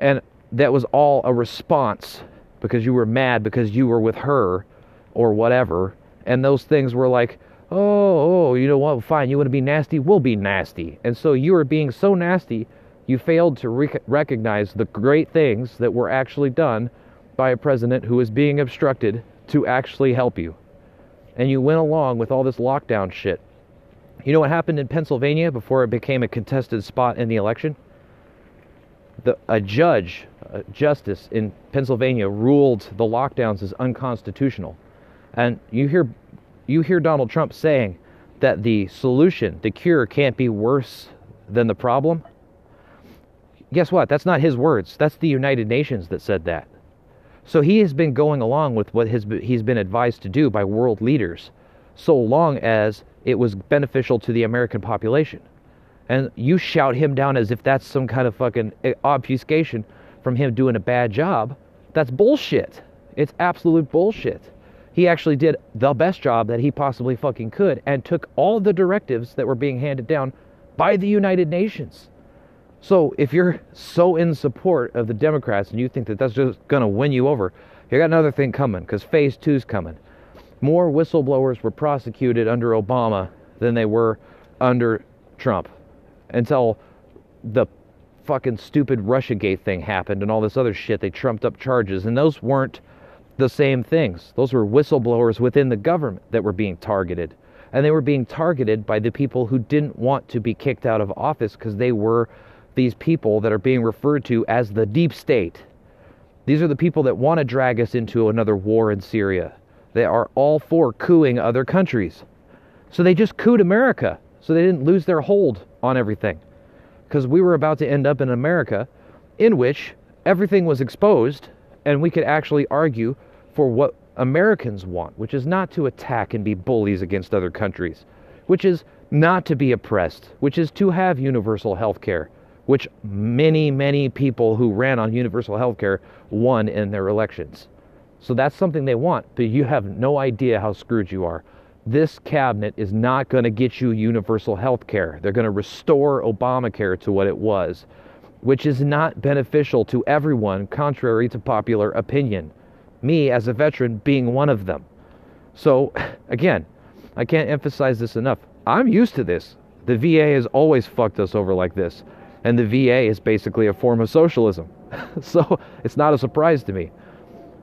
And that was all a response because you were mad because you were with her or whatever. And those things were like, oh, oh, you know what? Fine, you want to be nasty? We'll be nasty. And so you were being so nasty, You failed to rec- recognize the great things that were actually done by a president who was being obstructed to actually help you. And you went along with all this lockdown shit. You know what happened in Pennsylvania before it became a contested spot in the election? The, a judge, justice in Pennsylvania ruled the lockdowns as unconstitutional. And you hear you hear Donald Trump saying that the solution, the cure can't be worse than the problem. Guess what? That's not his words. That's the United Nations that said that. So he has been going along with what his, he's been advised to do by world leaders so long as it was beneficial to the American population. And you shout him down as if that's some kind of fucking eh, obfuscation from him doing a bad job. That's bullshit. It's absolute bullshit. He actually did the best job that he possibly fucking could and took all the directives that were being handed down by the United Nations. So if you're so in support of the Democrats and you think that that's just going to win you over, you got another thing coming because phase two's coming. More whistleblowers were prosecuted under Obama than they were under Trump until the fucking stupid Russiagate thing happened and all this other shit. They trumped up charges, and those weren't the same things. Those were whistleblowers within the government that were being targeted. And they were being targeted by the people who didn't want to be kicked out of office because they were these people that are being referred to as the deep state. These are the people that want to drag us into another war in Syria. They are all for cooing other countries. So they just cooed America so they didn't lose their hold on everything. Because we were about to end up in America in which everything was exposed and we could actually argue for what Americans want, which is not to attack and be bullies against other countries, which is not to be oppressed, which is to have universal health care, which many, many people who ran on universal health care won in their elections. So that's something they want, but you have no idea how screwed you are. This cabinet is not going to get you universal health care. They're going to restore Obamacare to what it was, which is not beneficial to everyone, contrary to popular opinion. Me, as a veteran, being one of them. So, again, I can't emphasize this enough. I'm used to this. The VA has always fucked us over like this. And the VA is basically a form of socialism. so, it's not a surprise to me.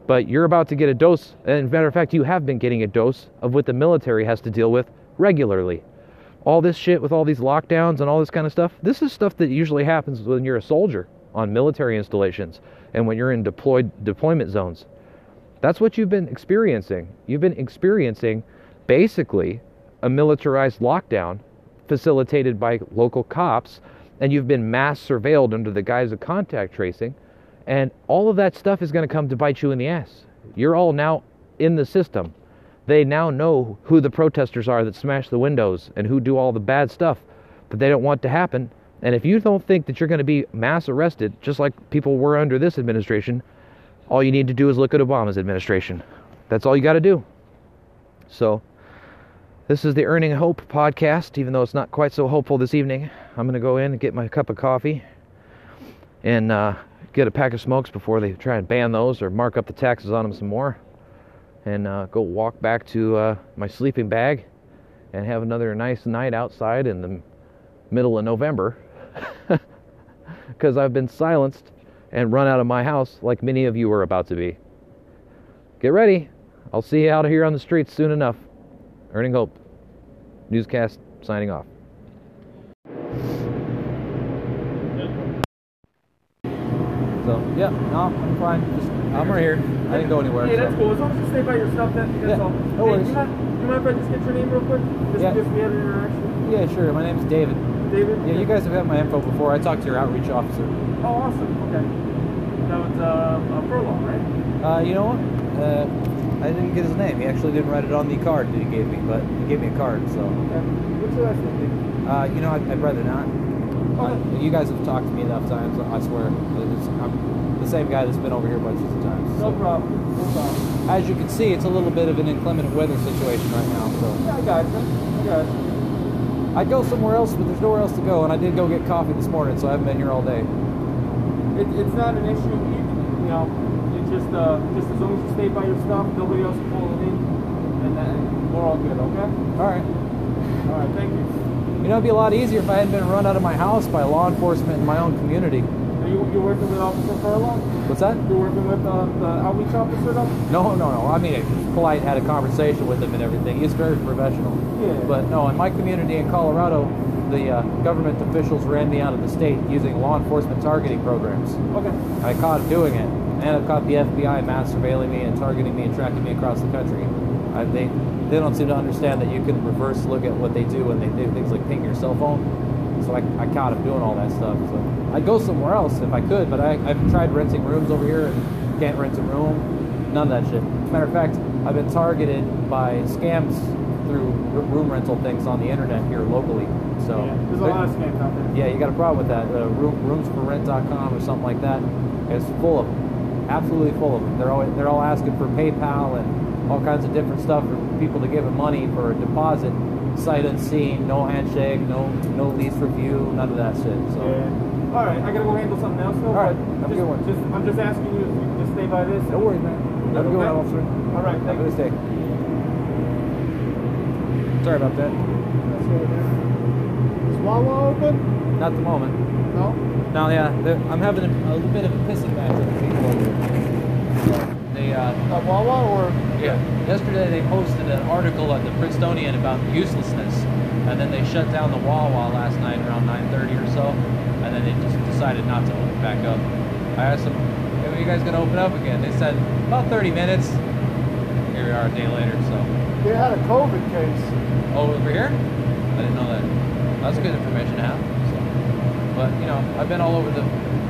But you're about to get a dose, and matter of fact, you have been getting a dose of what the military has to deal with regularly. All this shit with all these lockdowns and all this kind of stuff, this is stuff that usually happens when you're a soldier on military installations and when you're in deployed deployment zones. That's what you've been experiencing. You've been experiencing basically a militarized lockdown facilitated by local cops, and you've been mass surveilled under the guise of contact tracing and all of that stuff is going to come to bite you in the ass. You're all now in the system. They now know who the protesters are that smash the windows and who do all the bad stuff that they don't want to happen. And if you don't think that you're going to be mass arrested, just like people were under this administration, all you need to do is look at Obama's administration. That's all you got to do. So, this is the Earning Hope podcast, even though it's not quite so hopeful this evening. I'm going to go in and get my cup of coffee and uh, get a pack of smokes before they try and ban those or mark up the taxes on them some more, and uh, go walk back to uh, my sleeping bag and have another nice night outside in the middle of November because I've been silenced and run out of my house like many of you are about to be. Get ready. I'll see you out here on the streets soon enough. Earning Hope. Newscast signing off. So yeah, no, I'm fine. Just I'm right here. I didn't go anywhere. Hey, so. that's cool. As long as you stay by your stuff, then that's Yeah, all. no hey, worries. You mind, you mind if I just get your name real quick? Just Yeah. because we had an interaction. Yeah, sure. My name's David. David? Yeah, you guys have had my info before. I talked to your outreach officer. Oh, awesome. Okay. That was uh, a furlong, right? Uh, you know what? Uh, I didn't get his name. He actually didn't write it on the card that he gave me, but he gave me a card. So, Okay. What's your last name? David? uh, you know, I'd, I'd rather not. Uh, you guys have talked to me enough times. I swear, It's- I'm the same guy that's been over here bunches of times. No problem. No problem. As you can see, it's a little bit of an inclement weather situation right now. So. Yeah, I got you. I got you. I'd go somewhere else, but there's nowhere else to go, and I did go get coffee this morning, so I haven't been here all day. It, it's not an issue. You, you know, it's just uh, just as long as you stay by your stuff, nobody else is pulling in, and then we're all good. Okay. All right. All right. Thank you. You know, it'd be a lot easier if I hadn't been run out of my house by law enforcement in my own community. You're working with Officer Furlong? What's that? You're working with uh, the outreach officer though? No, no, no. I mean, it's polite, had a conversation with him and everything. He's very professional. Yeah. But no, in my community in Colorado, the uh, government officials ran me out of the state using law enforcement targeting programs. Okay. I caught doing it, and I've caught the FBI mass surveilling me and targeting me and tracking me across the country. I, they they don't seem to understand that you can reverse look at what they do when they do things like ping your cell phone. So I, I caught him doing all that stuff. So I'd go somewhere else if I could, but I, I've tried renting rooms over here and can't rent a room. None of that shit. As a matter of fact, I've been targeted by scams through room rental things on the internet here locally. So Yeah, there's a lot of scams out there. yeah, you got a problem with that. Uh, room, roomsforrent.com or something like that. It's full of them. Absolutely full of them. They're all, they're all asking for PayPal and all kinds of different stuff for people to give them money for a deposit. Sight unseen, no handshake, no no lease review, none of that shit. So Yeah. All right, I gotta go handle something else though. All right, have a good one. Just, I'm just asking you if you can just stay by this. no worries, man. Have a good one, officer. All right, Have thank a you. good day. Sorry about that. That's what it is. Is Wawa open? Not the moment. No? No, yeah, I'm having a, a little bit of a pissing match with the people over here. They, uh, At Wawa or? Yeah. Yesterday they posted an article at the Princetonian about uselessness, and then they shut down the Wawa last night around 9:30 or so, and then they just decided not to open back up. I asked them, "When are you guys gonna open up again?" They said about 30 minutes. Here we are a day later. So, They had a COVID case. oh, over here? I didn't know that. That's good information to have. So. But you know, I've been all over the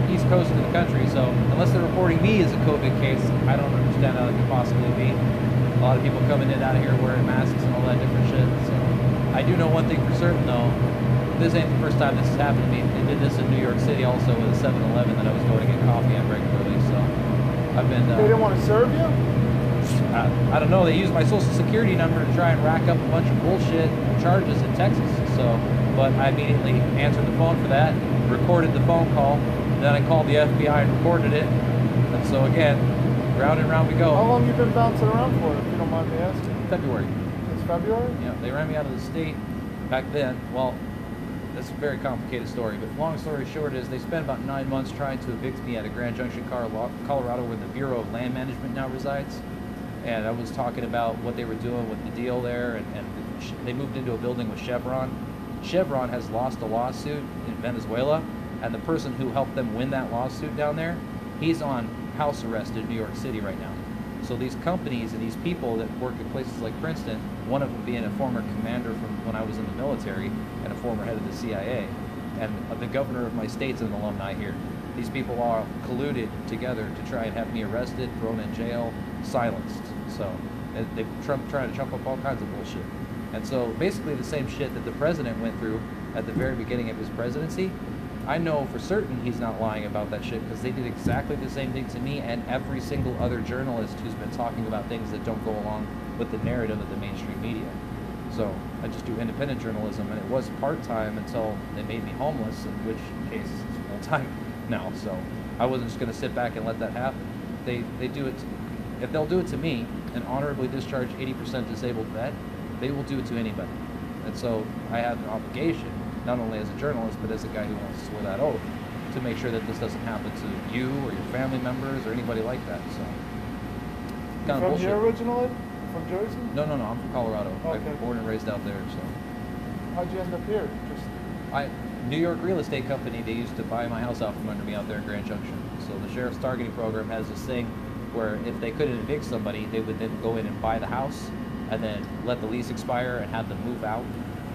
east coast of the country, so unless they're reporting me as a COVID case, I don't understand how it could possibly be. A lot of people coming in and out of here wearing masks and all that different shit. So I do know one thing for certain though. This ain't the first time this has happened to me. They did this in New York City also with a 7-Eleven that I was going to get coffee at regularly. So I've been. Uh, They didn't want to serve you? I, I don't know. They used my social security number to try and rack up a bunch of bullshit charges in Texas. So, but I immediately answered the phone for that, recorded the phone call, then I called the FBI and reported it. And so again, round and round we go. How long you been bouncing around for, if you don't mind me asking? February. Since February? Yeah, they ran me out of the state back then. Well, that's a very complicated story, but long story short is they spent about nine months trying to evict me at a Grand Junction, Colo- Colorado, where the Bureau of Land Management now resides. And I was talking about what they were doing with the deal there, and, and they moved into a building with Chevron. Chevron has lost a lawsuit in Venezuela, and the person who helped them win that lawsuit down there, he's on house arrest in New York City right now. So these companies and these people that work at places like Princeton, one of them being a former commander from when I was in the military and a former head of the CIA, and the governor of my state's an alumni here. These people are colluded together to try and have me arrested, thrown in jail, silenced. So uh, they Trump trying to trump up all kinds of bullshit. And so basically the same shit that the president went through at the very beginning of his presidency, I know for certain he's not lying about that shit because they did exactly the same thing to me and every single other journalist who's been talking about things that don't go along with the narrative of the mainstream media. So I just do independent journalism, and it was part time until they made me homeless, in which case it's full time now. So I wasn't just going to sit back and let that happen. They they do it. If they'll do it to me an honorably discharged 80% disabled vet, they will do it to anybody. And so I have an obligation, not only as a journalist, but as a guy who wants to swear that oath, to make sure that this doesn't happen to you or your family members or anybody like that. So kind of From bullshit. here originally? From Jersey? No, no, no. I'm from Colorado. Okay. I'm born and raised out there. So, How'd you end up here? Just I New York real estate company. They used to buy my house out from under me out there in Grand Junction. So the sheriff's targeting program has this thing where if they couldn't evict somebody, they would then go in and buy the house, and then let the lease expire and have them move out,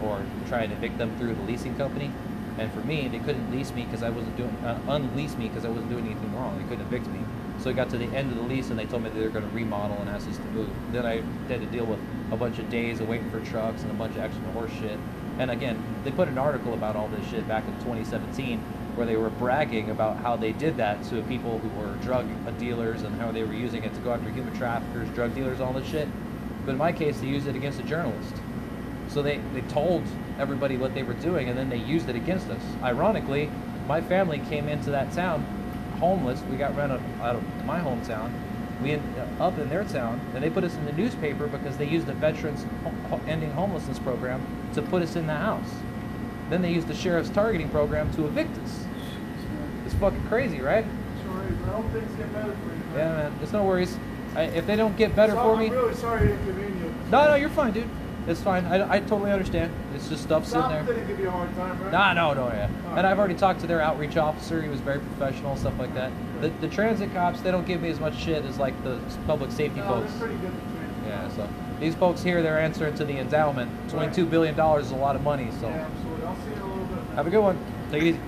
or trying to evict them through the leasing company. And for me, they couldn't lease me because I wasn't doing uh, unlease me because I wasn't doing anything wrong. They couldn't evict me. So it got to the end of the lease and they told me that they were going to remodel and ask us to move. Then I had to deal with a bunch of days of waiting for trucks and a bunch of extra horse shit. And again, they put an article about all this shit back in 2017 where they were bragging about how they did that to people who were drug dealers and how they were using it to go after human traffickers, drug dealers, all this shit. But in my case, they used it against a journalist. So they, they told everybody what they were doing and then they used it against us. Ironically, my family came into that town homeless. We got run out out of my hometown. We ended uh, up in their town and they put us in the newspaper because they used the Veterans Ending Homelessness Program to put us in the house. Then they used the sheriff's targeting program to evict us. It's fucking crazy, right? Sorry, but I hope things get better for you. Yeah, man. It's no worries. I, if they don't get better So- for me, I'm really sorry to inconvenience no, no, you're fine, dude. It's fine. I, I totally understand. It's just stuff sitting there. didn't give you a hard time, right? Nah, no, no, yeah. Oh, And I've already talked to their outreach officer. He was very professional, stuff like that. The, the transit cops, they don't give me as much shit as like the public safety No, folks. they're pretty good. Yeah, so these folks here, they're answering to the endowment. Twenty-two billion dollars is a lot of money. So Yeah, absolutely. I'll see you in a little bit. have a good one. Take it easy.